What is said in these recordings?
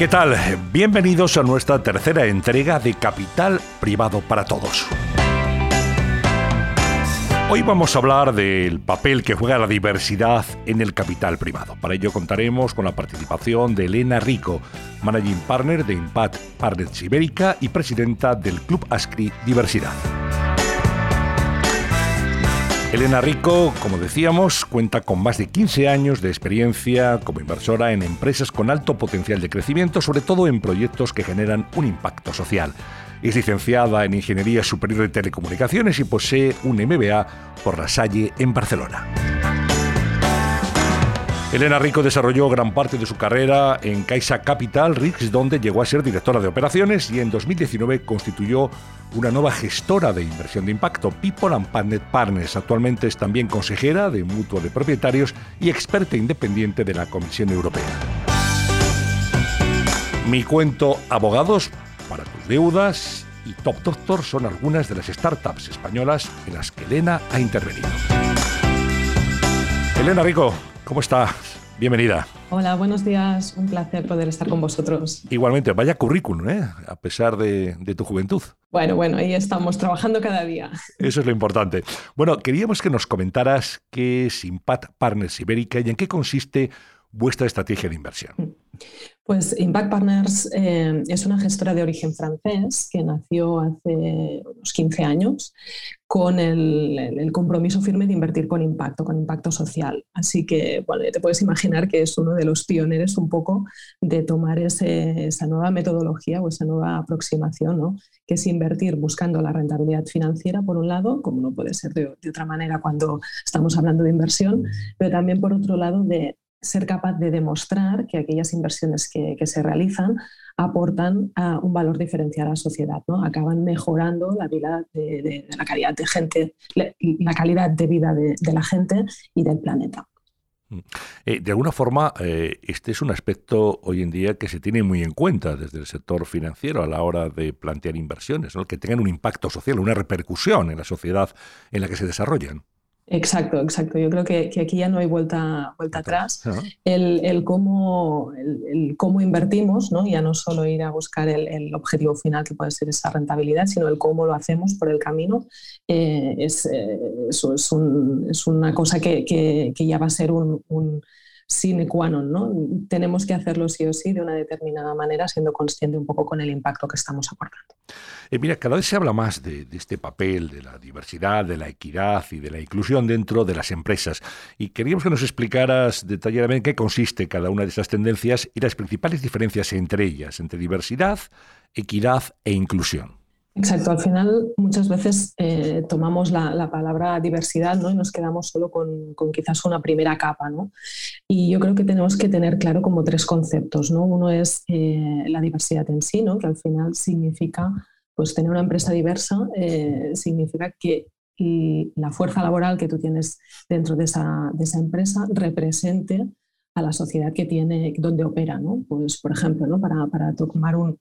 ¿Qué tal? Bienvenidos a nuestra tercera entrega de Capital Privado para Todos. Hoy vamos a hablar del papel que juega la diversidad en el capital privado. Para ello contaremos con la participación de Elena Rico, Managing Partner de Impact Partners Ibérica y presidenta del Club Ascri Diversidad. Elena Rico, como decíamos, cuenta con más de 15 años de experiencia como inversora en empresas con alto potencial de crecimiento, sobre todo en proyectos que generan un impacto social. Es licenciada en Ingeniería Superior de Telecomunicaciones y posee un MBA por La Salle en Barcelona. Elena Rico desarrolló gran parte de su carrera en Caixa Capital Risks, donde llegó a ser directora de operaciones y en 2019 constituyó una nueva gestora de inversión de impacto, People and Planet Partners. Actualmente es también consejera de Mutuo de Propietarios y experta independiente de la Comisión Europea. Mi cuento Abogados para tus deudas y Top Doctor son algunas de las startups españolas en las que Elena ha intervenido. Elena Rico, ¿Cómo estás? Bienvenida. Hola, buenos días. Un placer poder estar con vosotros. Igualmente, vaya currículum, ¿eh? A pesar de, tu juventud. Bueno, bueno, ahí estamos trabajando cada día. Eso es lo importante. Bueno, queríamos que nos comentaras qué es Impact Partners Ibérica y en qué consiste vuestra estrategia de inversión. Pues Impact Partners eh, es una gestora de origen francés que nació hace unos 15 años con el, compromiso firme de invertir con impacto, con impacto social. Así que bueno, te puedes imaginar que es uno de los pioneros un poco de tomar esa nueva metodología o esa nueva aproximación, ¿no? que es invertir buscando la rentabilidad financiera, por un lado, como no puede ser de otra manera cuando estamos hablando de inversión, pero también por otro lado de ser capaz de demostrar que aquellas inversiones que, se realizan aportan un valor diferencial a la sociedad, ¿no? acaban mejorando la vida de, la calidad de gente, la calidad de vida de, la gente y del planeta. Mm. Eh, de alguna forma, eh, este es un aspecto hoy en día que se tiene muy en cuenta desde el sector financiero a la hora de plantear inversiones, que tengan un impacto social, una repercusión en la sociedad en la que se desarrollan. Exacto, exacto. Yo creo que, aquí ya no hay vuelta, vuelta atrás. El, cómo, el, cómo invertimos, ¿no? ya no solo ir a buscar el, objetivo final que puede ser esa rentabilidad, sino el cómo lo hacemos por el camino, eh, es, eh, eso es, una cosa que, ya va a ser un, un sine qua non, ¿no? Tenemos que hacerlo sí o sí de una determinada manera, siendo consciente un poco con el impacto que estamos aportando. Eh, mira, cada vez se habla más de, este papel, de la diversidad, de la equidad y de la inclusión dentro de las empresas. Y queríamos que nos explicaras detalladamente qué consiste cada una de esas tendencias y las principales diferencias entre ellas, entre diversidad, equidad e inclusión. Exacto, al final muchas veces eh, tomamos la, palabra diversidad ¿no? y nos quedamos solo con, quizás una primera capa. ¿no? Y yo creo que tenemos que tener claro como tres conceptos. ¿no? Uno es eh, la diversidad en sí, ¿no? que al final significa pues tener una empresa diversa, eh, significa que la fuerza laboral que tú tienes dentro de esa, empresa represente a la sociedad que tiene, donde opera. ¿no? Pues, por ejemplo, ¿no? para, para tomar un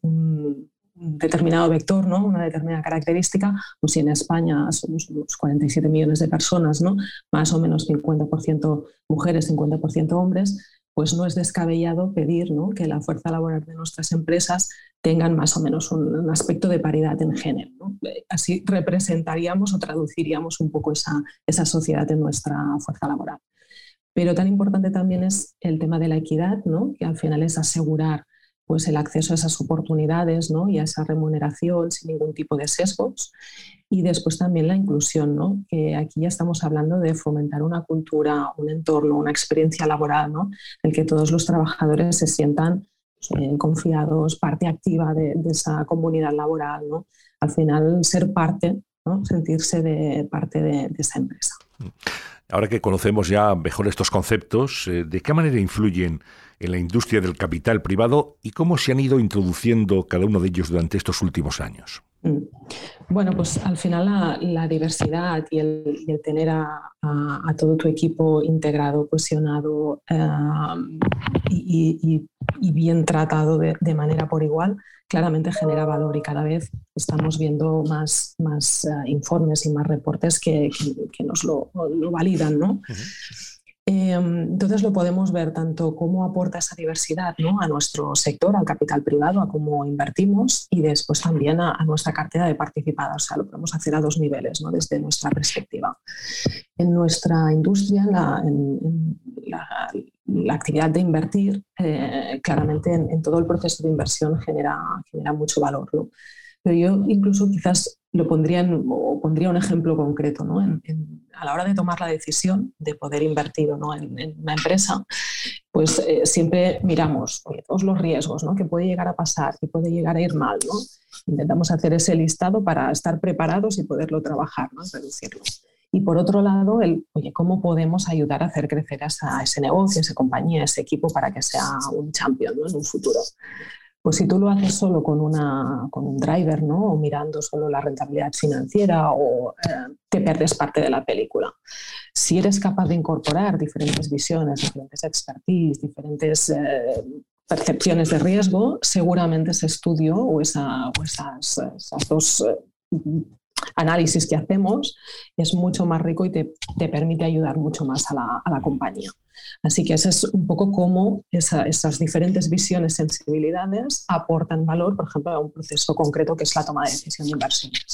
determinado vector, ¿no? una determinada característica, pues si en España somos unos 47 millones de personas, ¿no? más o menos 50% mujeres, 50% hombres, pues no es descabellado pedir ¿no? que la fuerza laboral de nuestras empresas tengan más o menos un, aspecto de paridad en género. Así representaríamos o traduciríamos un poco esa, esa sociedad en nuestra fuerza laboral. Pero tan importante también es el tema de la equidad, ¿no? que al final es asegurar pues el acceso a esas oportunidades ¿no? y a esa remuneración sin ningún tipo de sesgos. Y después también la inclusión, ¿no? que aquí ya estamos hablando de fomentar una cultura, un entorno, una experiencia laboral, ¿no? en el que todos los trabajadores se sientan eh, confiados, parte activa de, esa comunidad laboral. ¿no? Al final, ser parte, ¿no? sentirse de parte de, esa empresa. Ahora que conocemos ya mejor estos conceptos, eh, ¿de qué manera influyen en la industria del capital privado y cómo se han ido introduciendo cada uno de ellos durante estos últimos años? Mm. Bueno, pues al final la, diversidad y el, tener a, todo tu equipo integrado, cohesionado eh, y, bien tratado de, manera por igual, claramente genera valor y cada vez estamos viendo más, más eh, informes y más reportes que, nos lo, validan. ¿no? Entonces lo podemos ver tanto cómo aporta esa diversidad ¿no? a nuestro sector, al capital privado, a cómo invertimos y después también a, nuestra cartera de participados. O sea, lo podemos hacer a dos niveles ¿no? desde nuestra perspectiva. En nuestra industria, la, en, la, actividad de invertir, eh, claramente en, todo el proceso de inversión genera, genera mucho valor. ¿no? Pero yo incluso quizás lo pondría o pondría un ejemplo concreto, ¿no? a la hora de tomar la decisión de poder invertir o no en, una empresa, pues eh, siempre miramos todos los riesgos ¿no? que puede llegar a pasar, que puede llegar a ir mal. ¿no? Intentamos hacer ese listado para estar preparados y poderlo trabajar, ¿no? reducirlo. Y por otro lado, el, oye, ¿cómo podemos ayudar a hacer crecer a, ese negocio, esa compañía, ese equipo para que sea un champion ¿no? en un futuro? Pues si tú lo haces solo con, una, con un driver, ¿no? O mirando solo la rentabilidad financiera o eh, te pierdes parte de la película. Si eres capaz de incorporar diferentes visiones, diferentes expertise, diferentes eh, percepciones de riesgo, seguramente ese estudio o esas, esas, dos eh, análisis que hacemos es mucho más rico y te, te permite ayudar mucho más a la, a la, compañía. Así que ese es un poco cómo esas diferentes visiones, sensibilidades aportan valor, por ejemplo, a un proceso concreto que es la toma de decisión de inversiones.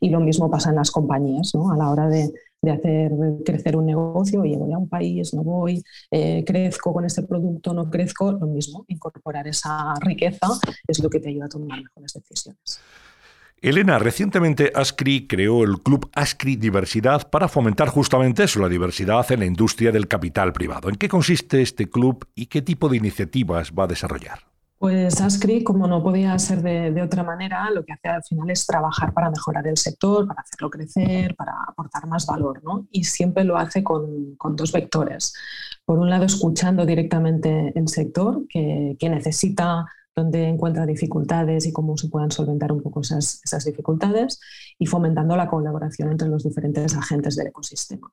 Y lo mismo pasa en las compañías, ¿no? a la hora de, de hacer crecer un negocio, oye, voy a un país, no voy, eh, crezco con este producto, no crezco, lo mismo, incorporar esa riqueza es lo que te ayuda a tomar mejores decisiones. Elena, recientemente ASCRI creó el Club ASCRI Diversidad para fomentar justamente eso, la diversidad en la industria del capital privado. ¿En qué consiste este club y qué tipo de iniciativas va a desarrollar? Pues ASCRI, como no podía ser de, otra manera, lo que hace al final es trabajar para mejorar el sector, para hacerlo crecer, para aportar más valor, ¿no? Y siempre lo hace con, dos vectores. Por un lado, escuchando directamente el sector que, que necesita donde encuentra dificultades y cómo se puedan solventar un poco esas, esas dificultades y fomentando la colaboración entre los diferentes agentes del ecosistema.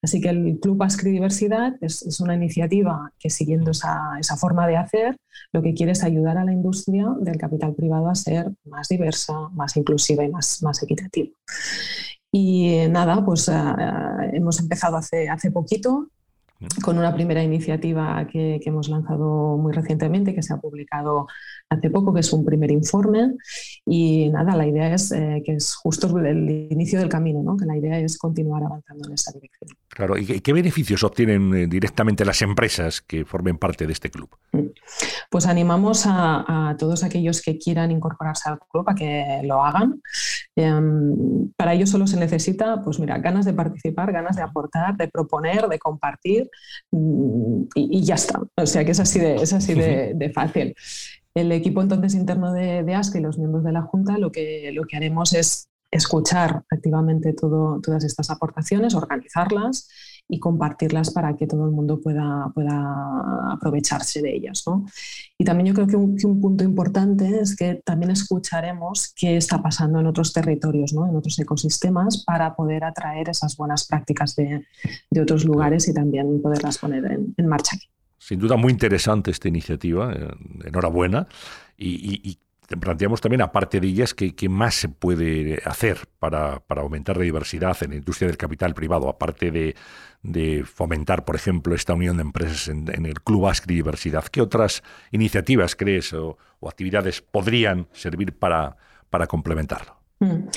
Así que el Club Ascri Diversidad es, una iniciativa que siguiendo esa, esa, forma de hacer, lo que quiere es ayudar a la industria del capital privado a ser más diversa, más inclusiva y más, más equitativa. Y nada, pues uh, hemos empezado hace, hace poquito con una primera iniciativa que, hemos lanzado muy recientemente, que se ha publicado hace poco, que es un primer informe. Y nada, la idea es eh, que es justo el inicio del camino, ¿no? que la idea es continuar avanzando en esa dirección. Claro, ¿y qué beneficios obtienen eh, directamente las empresas que formen parte de este club? Pues animamos a, todos aquellos que quieran incorporarse al club a que lo hagan. Em, para ello solo se necesita, pues mira, ganas de participar, ganas de aportar, de proponer, de compartir mm, y, ya está. O sea que es así de, es así de, fácil. El equipo entonces interno de, de y los miembros de la Junta lo que, lo que haremos es escuchar activamente todas estas aportaciones, organizarlas y compartirlas para que todo el mundo pueda, pueda aprovecharse de ellas. Y también yo creo que un, punto importante es que también escucharemos qué está pasando en otros territorios, ¿no? en otros ecosistemas, para poder atraer esas buenas prácticas de, de otros lugares y también poderlas poner en, marcha aquí. Sin duda muy interesante esta iniciativa, eh, enhorabuena. y, planteamos también, aparte de ellas, qué, más se puede hacer para, aumentar la diversidad en la industria del capital privado, aparte de, fomentar, por ejemplo, esta unión de empresas en, el Club ASCRI Diversidad. ¿Qué otras iniciativas crees o, actividades podrían servir para complementarlo? Mm.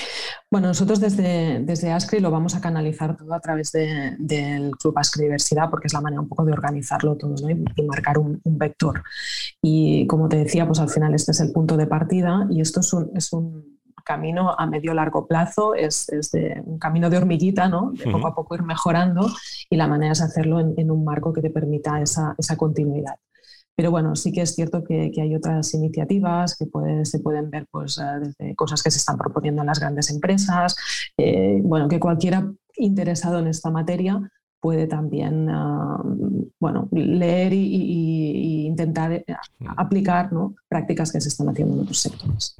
Bueno, nosotros desde, desde ASCRI lo vamos a canalizar todo a través del Club ASCRI Diversidad porque es la manera un poco de organizarlo todo y, marcar un, vector. Y como te decía, pues al final este es el punto de partida y esto es un, es un camino a medio largo plazo, es, de, un camino de hormiguita, ¿no? de poco a poco ir mejorando y la manera es hacerlo en, en un marco que te permita esa, esa continuidad. Pero bueno, sí que es cierto que, hay otras iniciativas que se pueden ver pues, eh, desde cosas que se están proponiendo en las grandes empresas. Eh, bueno, que cualquiera interesado en esta materia puede también ah, bueno, leer e intentar eh, aplicar prácticas que se están haciendo en otros sectores.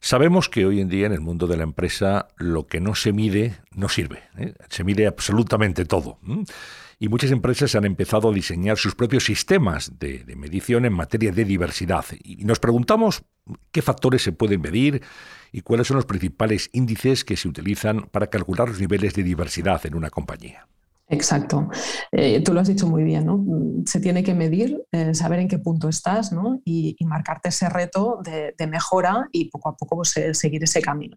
Sabemos que hoy en día en el mundo de la empresa lo que no se mide no sirve. Se mide absolutamente todo y muchas empresas han empezado a diseñar sus propios sistemas de, medición en materia de diversidad. Y nos preguntamos qué factores se pueden medir y cuáles son los principales índices que se utilizan para calcular los niveles de diversidad en una compañía. Exacto. Eh, tú lo has dicho muy bien, ¿no? Se tiene que medir, eh, saber en qué punto estás, ¿no? Y, marcarte ese reto de, mejora y poco a poco pues, seguir ese camino.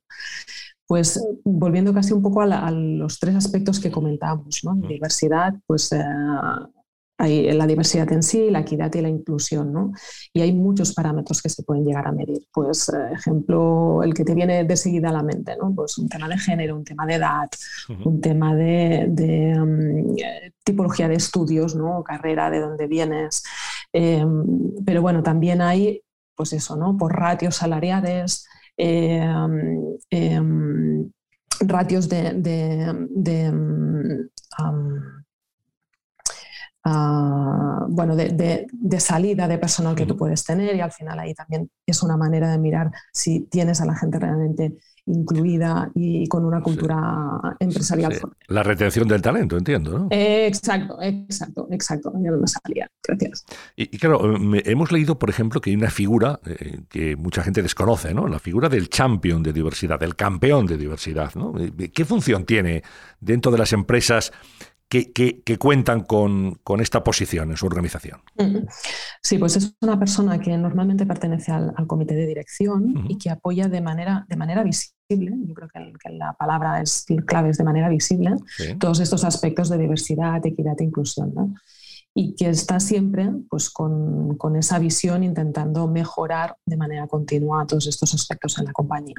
Pues volviendo casi un poco a, los tres aspectos que comentábamos, ¿no? Diversidad, pues hay la diversidad en sí, la equidad y la inclusión, ¿no? Y hay muchos parámetros que se pueden llegar a medir. Pues, eh, ejemplo, el que te viene de seguida a la mente, ¿no? Pues un tema de género, un tema de edad, un tema de, mm, tipología de estudios, ¿no? Carrera, de dónde vienes. Em, pero bueno, también hay, pues eso, ¿no? Por ratios salariales, ratios de, de mm, Ah, bueno, de, salida de personal que tú puedes tener y al final ahí también es una manera de mirar si tienes a la gente realmente incluida y con una cultura empresarial fuerte. La retención del talento, entiendo, ¿no? exacto, exacto, exacto. Ya no me salía. Gracias. Y, claro, hemos leído, por ejemplo, que hay una figura eh, que mucha gente desconoce, ¿no? La figura del champion de diversidad, del campeón de diversidad, ¿no? ¿Qué función tiene dentro de las empresas que, cuentan con, esta posición en su organización. Sí, pues es una persona que normalmente pertenece al, comité de dirección y que apoya de manera, de manera visible, yo creo que, la palabra es clave, es de manera visible, todos estos aspectos de diversidad, equidad e inclusión. ¿no? Y que está siempre pues, con, con, esa visión intentando mejorar de manera continua todos estos aspectos en la compañía.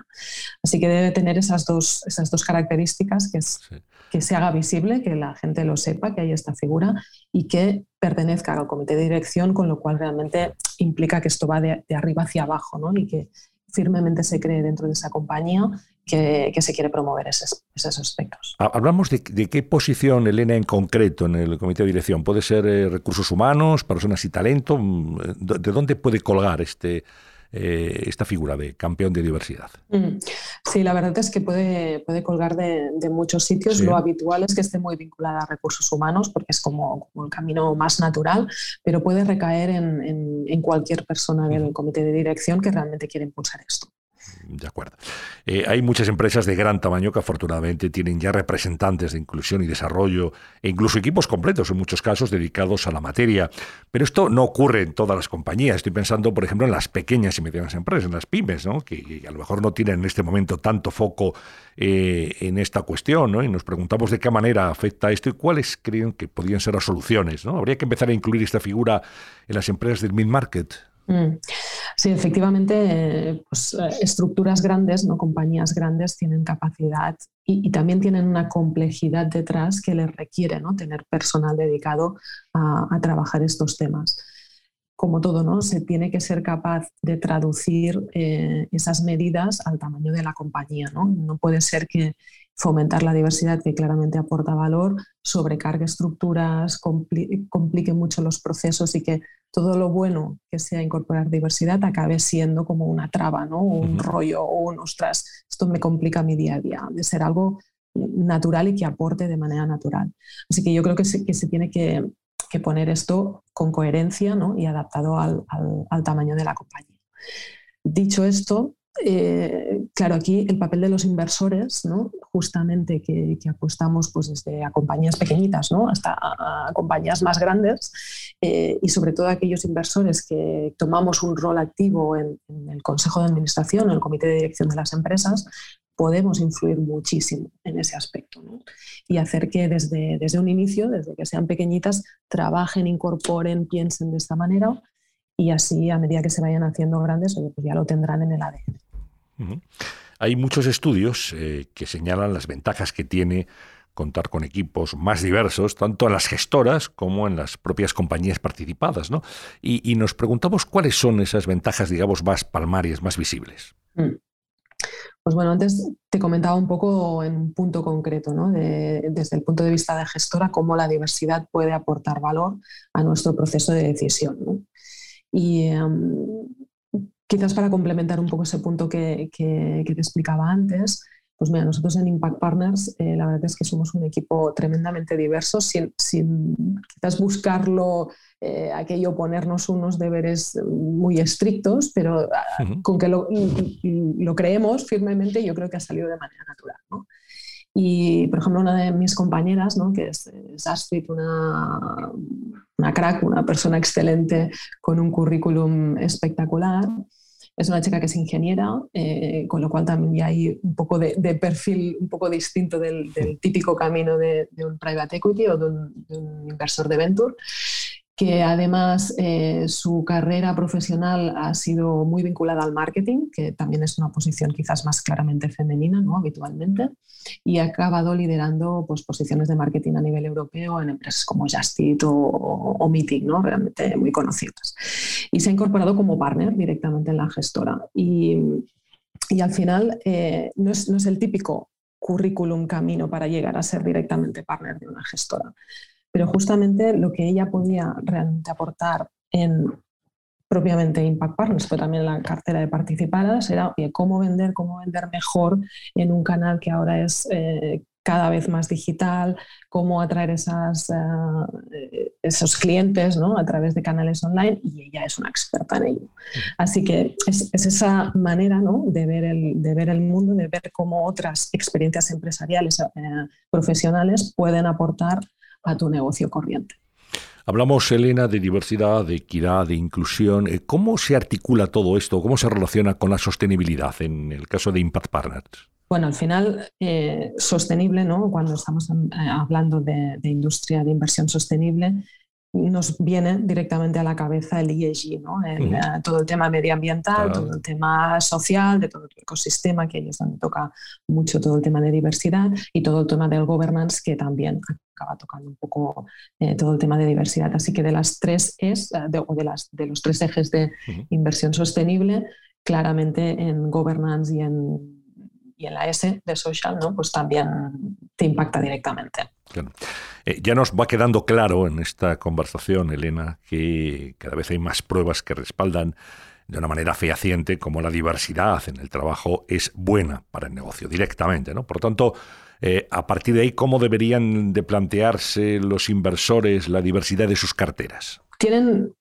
Así que debe tener esas dos, esas dos características, que es que se haga visible, que la gente lo sepa, que hay esta figura y que pertenezca al comité de dirección, con lo cual realmente implica que esto va de, de arriba hacia abajo ¿no? y que firmemente se cree dentro de esa compañía que, se quiere promover esos, aspectos. Hablamos de, qué posición, Elena, en concreto en el comité de dirección. ¿Puede ser eh, recursos humanos, personas y talento? Mm, ¿De dónde puede colgar este, eh, esta figura de campeón de diversidad? Mm. Sí, la verdad es que puede, puede colgar de, muchos sitios. Lo habitual es que esté muy vinculada a recursos humanos porque es como, el camino más natural, pero puede recaer en, en cualquier persona del comité de dirección que realmente quiera impulsar esto. De acuerdo. Eh, hay muchas empresas de gran tamaño que afortunadamente tienen ya representantes de inclusión y desarrollo e incluso equipos completos en muchos casos dedicados a la materia. Pero esto no ocurre en todas las compañías. Estoy pensando, por ejemplo, en las pequeñas y medianas empresas, en las pymes, ¿no? que, a lo mejor no tienen en este momento tanto foco eh, en esta cuestión. ¿no? Y nos preguntamos de qué manera afecta esto y cuáles creen que podrían ser las soluciones. ¿no? Habría que empezar a incluir esta figura en las empresas del mid-market. Mm. Sí, efectivamente, pues, eh, estructuras grandes, no compañías grandes, tienen capacidad y, también tienen una complejidad detrás que les requiere ¿no? tener personal dedicado a, trabajar estos temas. Como todo, ¿no? se tiene que ser capaz de traducir eh, esas medidas al tamaño de la compañía. ¿no? no puede ser que fomentar la diversidad, que claramente aporta valor, sobrecargue estructuras, complique mucho los procesos y que todo lo bueno que sea incorporar diversidad acabe siendo como una traba, ¿no? un rollo o un, ostras, esto me complica mi día a día, de ser algo natural y que aporte de manera natural. Así que yo creo que se, que se tiene que, poner esto con coherencia ¿no? y adaptado al, al tamaño de la compañía. Dicho esto, eh, claro, aquí el papel de los inversores, justamente que, apostamos pues, desde a compañías pequeñitas ¿no? hasta a, compañías más grandes eh, y sobre todo aquellos inversores que tomamos un rol activo en, el Consejo de Administración, en el Comité de Dirección de las Empresas, podemos influir muchísimo en ese aspecto y hacer que desde, desde un inicio, desde que sean pequeñitas, trabajen, incorporen, piensen de esta manera y así a medida que se vayan haciendo grandes, pues ya lo tendrán en el ADN. Hay muchos estudios eh, que señalan las ventajas que tiene contar con equipos más diversos, tanto en las gestoras como en las propias compañías participadas. ¿no? Y, nos preguntamos cuáles son esas ventajas, digamos, más palmarias, más visibles. Mm. Pues bueno, antes te comentaba un poco en un punto concreto, ¿no? desde el punto de vista de gestora, cómo la diversidad puede aportar valor a nuestro proceso de decisión. ¿no? Y em, quizás para complementar un poco ese punto que, te explicaba antes, pues mira, nosotros en Impact Partners eh, la verdad es que somos un equipo tremendamente diverso, sin, quizás buscarlo, eh, aquello ponernos unos deberes muy estrictos, pero ah, con que lo, lo, creemos firmemente yo creo que ha salido de manera natural. ¿no? Y, por ejemplo, una de mis compañeras, ¿no? que es, Astrid, una, una crack, una persona excelente con un currículum espectacular, es una chica que es ingeniera, eh, con lo cual también hay un poco de, perfil un poco distinto del, típico camino de, un private equity o de un, de un inversor de venture que además eh, su carrera profesional ha sido muy vinculada al marketing, que también es una posición quizás más claramente femenina, ¿no? habitualmente, y ha acabado liderando pues, posiciones de marketing a nivel europeo en empresas como Justit o, Meeting, ¿no? realmente muy conocidas. Y se ha incorporado como partner directamente en la gestora. Y, y al final eh, no, es, no es el típico currículum camino para llegar a ser directamente partner de una gestora pero justamente lo que ella podía realmente aportar en propiamente Impact Partners, pero también la cartera de participadas, era cómo vender, cómo vender mejor en un canal que ahora es eh, cada vez más digital, cómo atraer esas, eh, esos clientes ¿no? a través de canales online y ella es una experta en ello. Así que es, esa manera ¿no? de, ver el, de ver el mundo, de ver cómo otras experiencias empresariales eh, profesionales pueden aportar a tu negocio corriente. Hablamos, Elena, de diversidad, de equidad, de inclusión. Eh, ¿Cómo se articula todo esto? ¿Cómo se relaciona con la sostenibilidad en el caso de Impact Partners? Bueno, al final, eh, sostenible, ¿no? cuando estamos eh, hablando de, industria de inversión sostenible, nos viene directamente a la cabeza el ESG, ¿no? Eh, todo el tema medioambiental, todo el tema social, de todo el ecosistema, que ellos donde toca mucho todo el tema de diversidad y todo el tema del governance, que también acaba tocando un poco eh, todo el tema de diversidad. Así que de las tres es, eh, o de, las, de los tres ejes de inversión sostenible, claramente en governance y en y en la S de social, ¿no? pues también te impacta directamente. Eh, ya nos va quedando claro en esta conversación, Elena, que cada vez hay más pruebas que respaldan de una manera fehaciente como la diversidad en el trabajo es buena para el negocio directamente. ¿no? Por lo tanto, eh, a partir de ahí, ¿cómo deberían de plantearse los inversores la diversidad de sus carteras? Tienen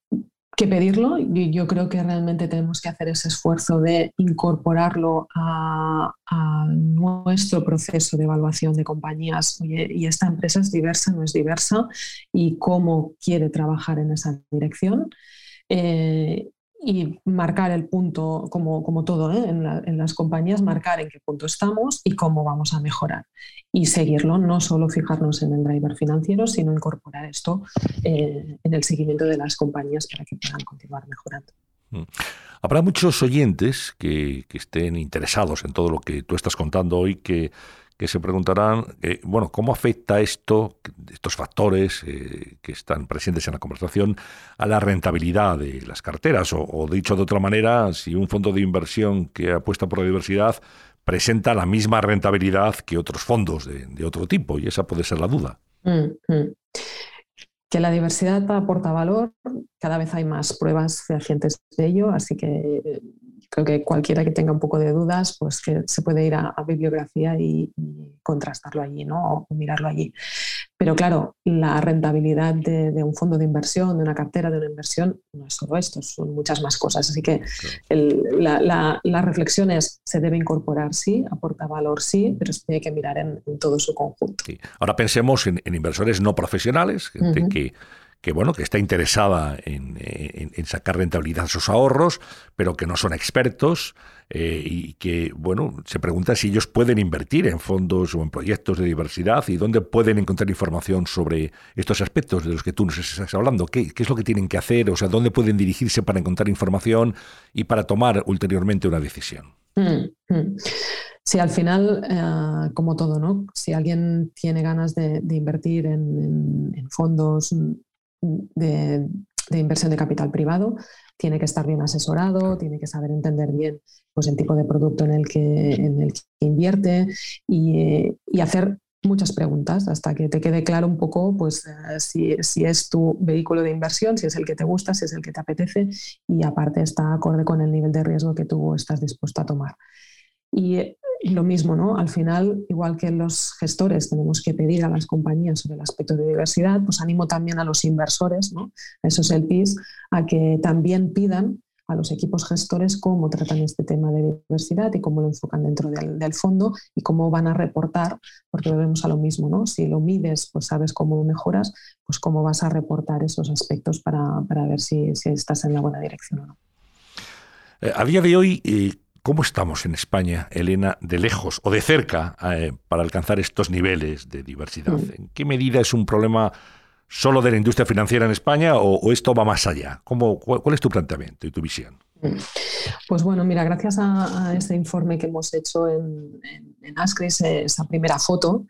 que pedirlo y yo creo que realmente tenemos que hacer ese esfuerzo de incorporarlo a, nuestro proceso de evaluación de compañías. y esta empresa es diversa, no es diversa, y cómo quiere trabajar en esa dirección. Eh, y marcar el punto, como, como todo ¿eh? en, las compañías, marcar en qué punto estamos y cómo vamos a mejorar. Y seguirlo, no solo fijarnos en el driver financiero, sino incorporar esto eh, en el seguimiento de las compañías para que puedan continuar mejorando. Mm. Habrá muchos oyentes que, que estén interesados en todo lo que tú estás contando hoy, que que se preguntarán, eh, bueno, ¿cómo afecta esto, estos factores eh, que están presentes en la conversación, a la rentabilidad de las carteras? O, dicho de otra manera, si un fondo de inversión que apuesta por la diversidad presenta la misma rentabilidad que otros fondos de, otro tipo, y esa puede ser la duda. Mm, mm. Que la diversidad aporta valor, cada vez hay más pruebas fehacientes de ello, así que creo que cualquiera que tenga un poco de dudas, pues que se puede ir a, bibliografía y, contrastarlo allí, ¿no? O mirarlo allí. Pero claro, la rentabilidad de, un fondo de inversión, de una cartera de una inversión, no es solo esto, son muchas más cosas. Así que la, reflexión es, se debe incorporar, sí, aporta valor, sí, pero se tiene que mirar en, todo su conjunto. Ahora pensemos en, inversores no profesionales, gente que que bueno, que está interesada en, sacar rentabilidad a sus ahorros, pero que no son expertos eh, y que bueno, se pregunta si ellos pueden invertir en fondos o en proyectos de diversidad y dónde pueden encontrar información sobre estos aspectos de los que tú nos estás hablando. ¿Qué, es lo que tienen que hacer? O sea, dónde pueden dirigirse para encontrar información y para tomar ulteriormente una decisión. Mm, mm. Sí, al final, eh, como todo, ¿no? Si alguien tiene ganas de, invertir en, fondos de, inversión de capital privado, tiene que estar bien asesorado, tiene que saber entender bien pues, el tipo de producto en el que, en el que invierte y, hacer muchas preguntas hasta que te quede claro un poco pues, eh, si, si, es tu vehículo de inversión, si es el que te gusta, si es el que te apetece y aparte está acorde con el nivel de riesgo que tú estás dispuesto a tomar. Y lo mismo, ¿no? Al final, igual que los gestores tenemos que pedir a las compañías sobre el aspecto de diversidad, pues animo también a los inversores, ¿no? A esos LPs, a que también pidan a los equipos gestores cómo tratan este tema de diversidad y cómo lo enfocan dentro del, fondo y cómo van a reportar, porque volvemos a lo mismo, ¿no? Si lo mides, pues sabes cómo mejoras, pues cómo vas a reportar esos aspectos para, ver si, estás en la buena dirección o no. Eh, a día de hoy, eh, ¿cómo estamos en España, Elena, de lejos o de cerca eh, para alcanzar estos niveles de diversidad? Mm. ¿En qué medida es un problema solo de la industria financiera en España o, esto va más allá? ¿Cómo, cuál, es tu planteamiento y tu visión? Pues bueno, mira, gracias a, ese informe que hemos hecho en, en, Ascris, esa primera foto,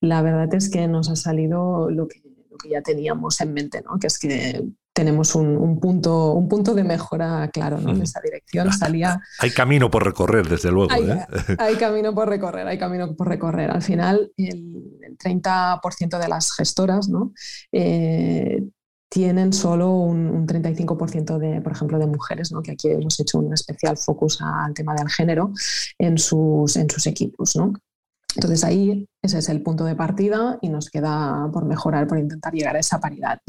la verdad es que nos ha salido lo que, lo que ya teníamos en mente, ¿no? que es que tenemos un, punto, un punto de mejora claro ¿no? en esa dirección. Salía, hay camino por recorrer, desde luego. Hay, ¿eh? hay, camino por recorrer, hay camino por recorrer. Al final, el, 30% de las gestoras ¿no? Eh, tienen solo un, 35% de, por ejemplo, de mujeres, ¿no? que aquí hemos hecho un especial focus al tema del género en sus, en sus equipos. ¿no? Entonces ahí ese es el punto de partida y nos queda por mejorar, por intentar llegar a esa paridad.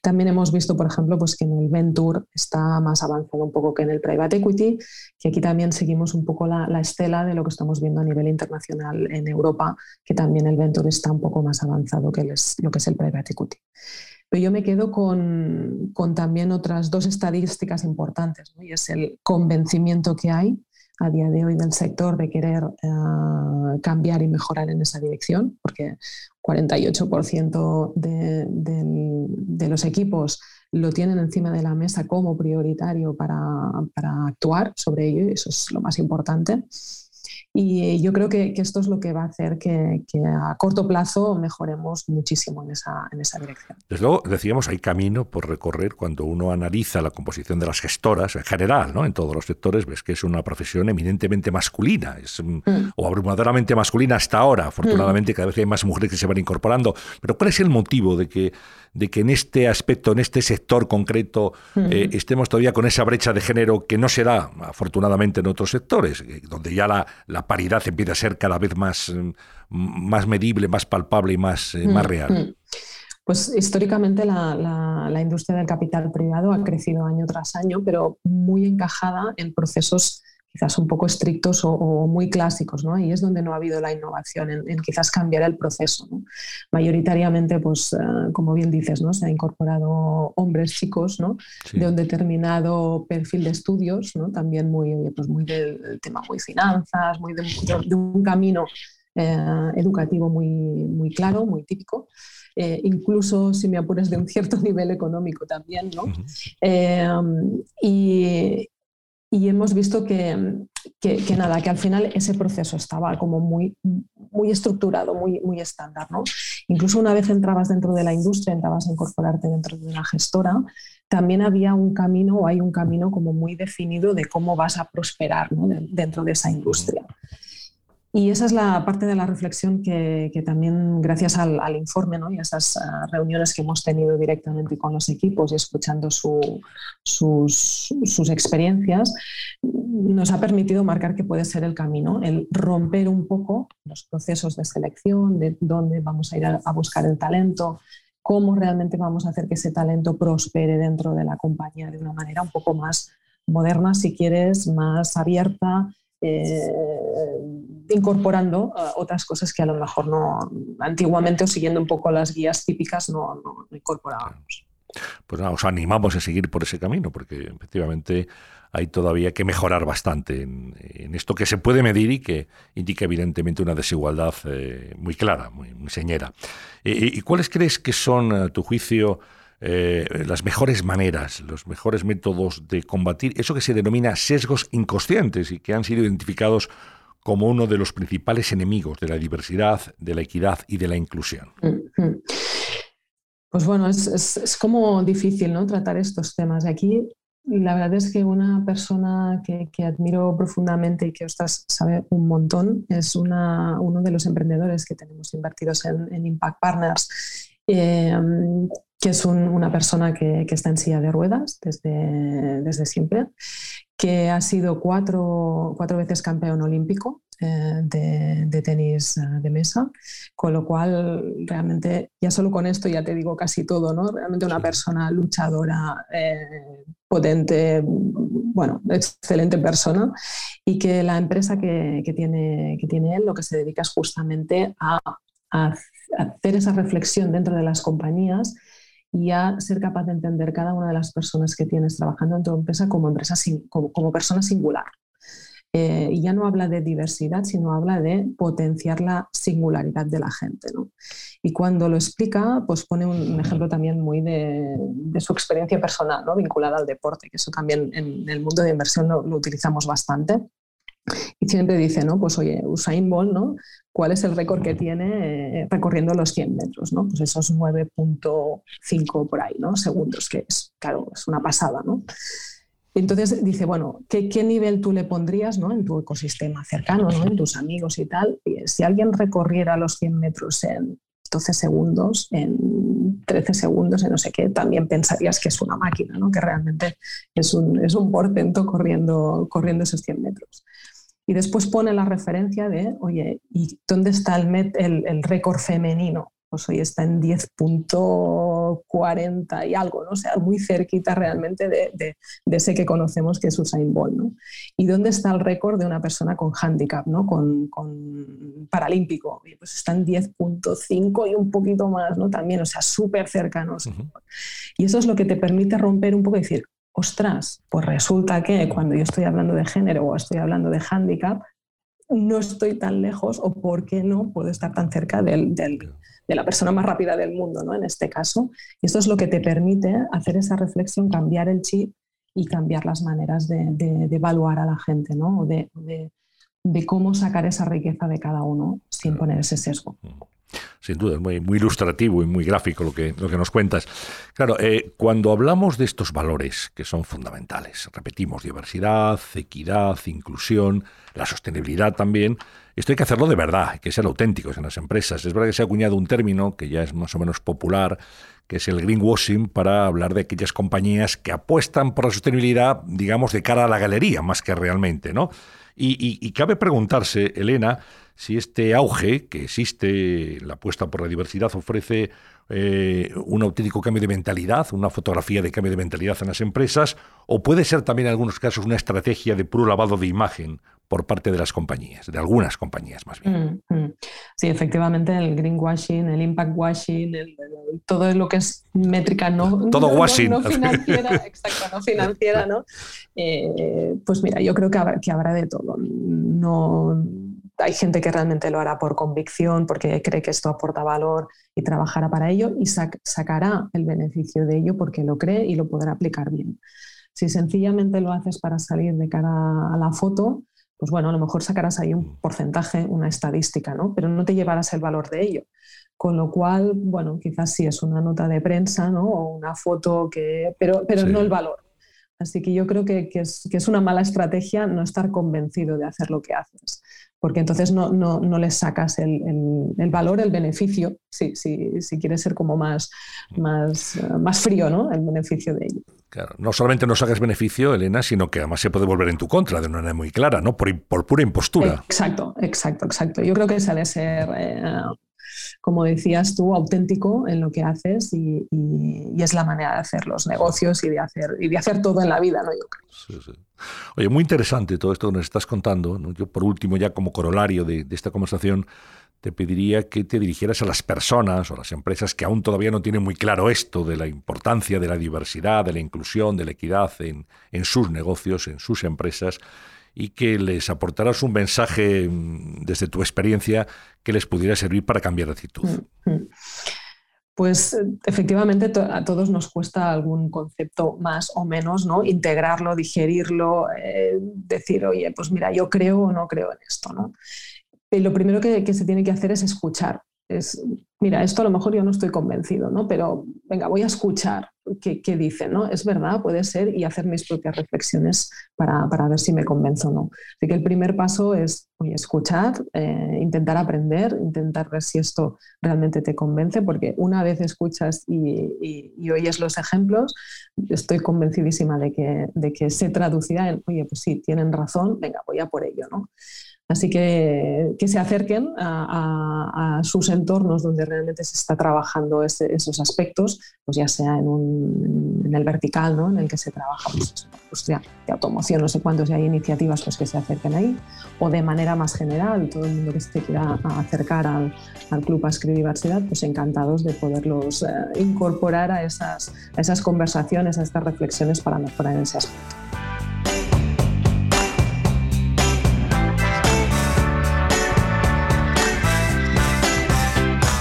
También hemos visto, por ejemplo, pues que en el Venture está más avanzado un poco que en el Private Equity, que aquí también seguimos un poco la, estela de lo que estamos viendo a nivel internacional en Europa, que también el Venture está un poco más avanzado que lo que es el Private Equity. Pero yo me quedo con, también otras dos estadísticas importantes, y es el convencimiento que hay a día de hoy del sector de querer eh, cambiar y mejorar en esa dirección, porque 48% de, de, los equipos lo tienen encima de la mesa como prioritario para, para actuar sobre ello, y eso es lo más importante. Y yo creo que, esto es lo que va a hacer que, a corto plazo mejoremos muchísimo en esa, en esa dirección. Desde luego, decíamos, hay camino por recorrer cuando uno analiza la composición de las gestoras en general, ¿no? en todos los sectores, ves que es una profesión eminentemente masculina, es, mm, mm. o abrumadoramente masculina hasta ahora. Afortunadamente, mm. cada vez hay más mujeres que se van incorporando. Pero ¿cuál es el motivo de que de que en este aspecto, en este sector concreto, eh, estemos todavía con esa brecha de género que no se da, afortunadamente, en otros sectores, eh, donde ya la, la paridad empieza a ser cada vez más, mm, más medible, más palpable y más, eh, más real. Pues históricamente la, la, industria del capital privado ha crecido año tras año, pero muy encajada en procesos quizás un poco estrictos o, muy clásicos, ¿no? Ahí es donde no ha habido la innovación, en, quizás cambiar el proceso. Mayoritariamente, pues, eh, como bien dices, ¿no? Se ha incorporado hombres chicos, ¿no? De un determinado perfil de estudios, ¿no? También muy, pues, muy del tema muy finanzas, muy de, un camino eh, educativo muy, muy claro, muy típico. Eh, incluso si me apuras de un cierto nivel económico también, ¿no? y, y hemos visto que, que, nada, que al final ese proceso estaba como muy, muy estructurado, muy, muy estándar. ¿no? Incluso una vez entrabas dentro de la industria, entrabas a incorporarte dentro de una gestora, también había un camino o hay un camino como muy definido de cómo vas a prosperar ¿no? dentro de esa industria. Y esa es la parte de la reflexión que, también, gracias al, informe ¿no? y a esas ah, reuniones que hemos tenido directamente con los equipos y escuchando sus, sus, experiencias, nos ha permitido marcar que puede ser el camino, el romper un poco los procesos de selección, de dónde vamos a ir a, a buscar el talento, cómo realmente vamos a hacer que ese talento prospere dentro de la compañía de una manera un poco más moderna, si quieres, más abierta eh, incorporando eh, otras cosas que a lo mejor no antiguamente o siguiendo un poco las guías típicas no, incorporábamos. Pues nada, os animamos a seguir por ese camino, porque efectivamente hay todavía que mejorar bastante en, esto que se puede medir y que indica evidentemente una desigualdad eh, muy clara, muy, señera. ¿Y cuáles crees que son, a tu juicio, eh, las mejores maneras, los mejores métodos de combatir eso que se denomina sesgos inconscientes y que han sido identificados como uno de los principales enemigos de la diversidad, de la equidad y de la inclusión. Mm-hmm. Pues bueno, es, como difícil ¿no? tratar estos temas. Aquí la verdad es que una persona que, admiro profundamente y que ostras, sabe un montón es una, uno de los emprendedores que tenemos invertidos en, Impact Partners. Eh, que es una persona que, está en silla de ruedas desde, desde siempre, que ha sido cuatro, cuatro veces campeón olímpico eh, de, tenis eh, de mesa, con lo cual realmente ya solo con esto ya te digo casi todo, ¿no? Realmente una persona luchadora, eh, potente, bueno, excelente persona. Y que la empresa que, tiene, que tiene él lo que se dedica es justamente a, hacer esa reflexión dentro de las compañías y a ser capaz de entender cada una de las personas que tienes trabajando en tu empresa como, empresa, como, persona singular. Eh, y ya no habla de diversidad, sino habla de potenciar la singularidad de la gente. Y cuando lo explica, pues pone un, ejemplo también muy de, su experiencia personal, ¿no? vinculada al deporte, que eso también en el mundo de inversión lo, utilizamos bastante. Y siempre dice, ¿no? Pues oye, Usain Bolt, ¿no? ¿Cuál es el récord que tiene eh, recorriendo los 100 metros, ¿no? Pues esos 9.5 por ahí, ¿no? Segundos, que es, claro, es una pasada, ¿no? Entonces dice, bueno, ¿qué, nivel tú le pondrías ¿no? en tu ecosistema cercano, ¿no? en tus amigos y tal? si alguien recorriera los 100 metros en 12 segundos, en 13 segundos, en no sé qué, también pensarías que es una máquina, ¿no? que realmente es un, es un portento corriendo, corriendo esos 100 metros. Y después pone la referencia de, oye, ¿y dónde está el, el, el récord femenino? pues hoy está en 10.40 y algo, ¿no? O sea, muy cerquita realmente de, de, ese que conocemos que es Usain Bolt, ¿no? ¿Y dónde está el récord de una persona con handicap, ¿no? Con, con paralímpico, pues está en 10.5 y un poquito más, ¿no? También, o sea, súper cercanos. Y eso es lo que te permite romper un poco y decir, ostras, pues resulta que cuando yo estoy hablando de género o estoy hablando de handicap, no estoy tan lejos o por qué no puedo estar tan cerca del, del, de la persona más rápida del mundo, ¿no? En este caso. Y esto es lo que te permite hacer esa reflexión, cambiar el chip y cambiar las maneras de, evaluar a la gente, ¿no? De, de, cómo sacar esa riqueza de cada uno sin poner ese sesgo. Sin duda, es muy, ilustrativo y muy gráfico lo que, lo que nos cuentas. Claro, eh, cuando hablamos de estos valores que son fundamentales, repetimos, diversidad, equidad, inclusión, la sostenibilidad también, esto hay que hacerlo de verdad, hay que ser auténticos en las empresas. Es verdad que se ha acuñado un término que ya es más o menos popular, que es el greenwashing, para hablar de aquellas compañías que apuestan por la sostenibilidad, digamos, de cara a la galería, más que realmente, ¿no? Y cabe preguntarse, Elena, si este auge que existe, la apuesta por la diversidad, ofrece eh, un auténtico cambio de mentalidad, una fotografía de cambio de mentalidad en las empresas, o puede ser también en algunos casos una estrategia de puro lavado de imagen por parte de las compañías, de algunas compañías más bien. Mm, mm. Sí, efectivamente, el greenwashing, el impact washing, todo lo que es métrica no, todo financiera, exacto, no financiera, ¿no? Eh, pues mira, yo creo que que habrá de todo. No hay gente que realmente lo hará por convicción, porque cree que esto aporta valor y trabajará para ello y sacará el beneficio de ello porque lo cree y lo podrá aplicar bien. Si sencillamente lo haces para salir de cara a la foto, pues bueno, a lo mejor sacarás ahí un porcentaje, una estadística, ¿no? Pero no te llevarás el valor de ello. Con lo cual, bueno, quizás sí es una nota de prensa, ¿no? O una foto que. pero, pero no el valor. Así que yo creo que, es, que, es, una mala estrategia no estar convencido de hacer lo que haces porque entonces no, no, no les sacas el, el, valor, el beneficio, si, si, si, quieres ser como más, más, más frío, ¿no? El beneficio de ello. Claro, no solamente no sacas beneficio, Elena, sino que además se puede volver en tu contra de una manera muy clara, ¿no? Por, por pura impostura. Exacto, exacto, exacto. Yo creo que sale ser eh, como decías tú, auténtico en lo que haces y, es la manera de hacer los negocios y de hacer, y de hacer todo en la vida, ¿no? Yo creo. Oye, muy interesante todo esto que nos estás contando. Yo, por último, ya como corolario de, de esta conversación, te pediría que te dirigieras a las personas o a las empresas que aún todavía no tienen muy claro esto de la importancia de la diversidad, de la inclusión, de la equidad en, en sus negocios, en sus empresas, y que les aportaras un mensaje mm, desde tu experiencia que les pudiera servir para cambiar de actitud. Mm, mm. Pues efectivamente a todos nos cuesta algún concepto más o menos, ¿no? Integrarlo, digerirlo, eh, decir, oye, pues mira, yo creo o no creo en esto, ¿no? Y lo primero que, que se tiene que hacer es escuchar, es, mira, esto a lo mejor yo no estoy convencido, ¿no? Pero venga, voy a escuchar qué, qué dicen, ¿no? Es verdad, puede ser, y hacer mis propias reflexiones para, para ver si me convenzo o no. Así que el primer paso es escuchar, eh, intentar aprender, intentar ver si esto realmente te convence, porque una vez escuchas y, y, oyes los ejemplos, estoy convencidísima de que, de que se traducirá en, oye, pues sí, tienen razón, venga, voy a por ello, ¿no? Así que que se acerquen a, sus entornos donde realmente se está trabajando esos aspectos, pues ya sea en, el vertical, ¿no? en el que se trabaja pues, industria de automoción, no sé cuántos ya hay iniciativas pues, que se acerquen ahí, o de manera más general, todo el mundo que se quiera acercar al, al Club Ascri Diversidad, pues encantados de poderlos eh, incorporar a esas, a esas conversaciones, a estas reflexiones para mejorar en ese aspecto.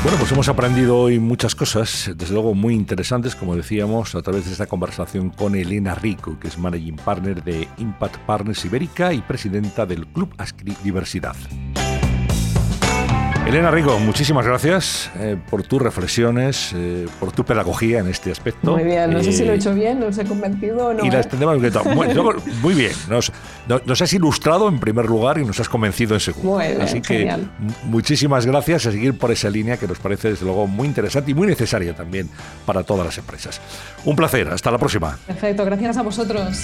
Bueno, pues hemos aprendido hoy muchas cosas, desde luego muy interesantes, como decíamos, a través de esta conversación con Elena Rico, que es Managing Partner de Impact Partners Ibérica y presidenta del Club Ascri Diversidad. Elena Rico, muchísimas gracias eh, por tus reflexiones, eh, por tu pedagogía en este aspecto. Muy bien, no sé si lo he eh, hecho bien, no sé convencido o no. Y las tendremos muy, muy, bien, nos, nos, has ilustrado en primer lugar y nos has convencido en segundo. Muy bien, Así que muchísimas gracias a seguir por esa línea que nos parece desde luego muy interesante y muy necesaria también para todas las empresas. Un placer, hasta la próxima. Perfecto, gracias a vosotros.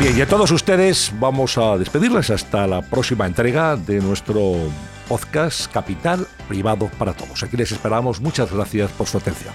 Bien, y a todos ustedes vamos a despedirles hasta la próxima entrega de nuestro podcast Capital Privado para Todos. Aquí les esperamos. Muchas gracias por su atención.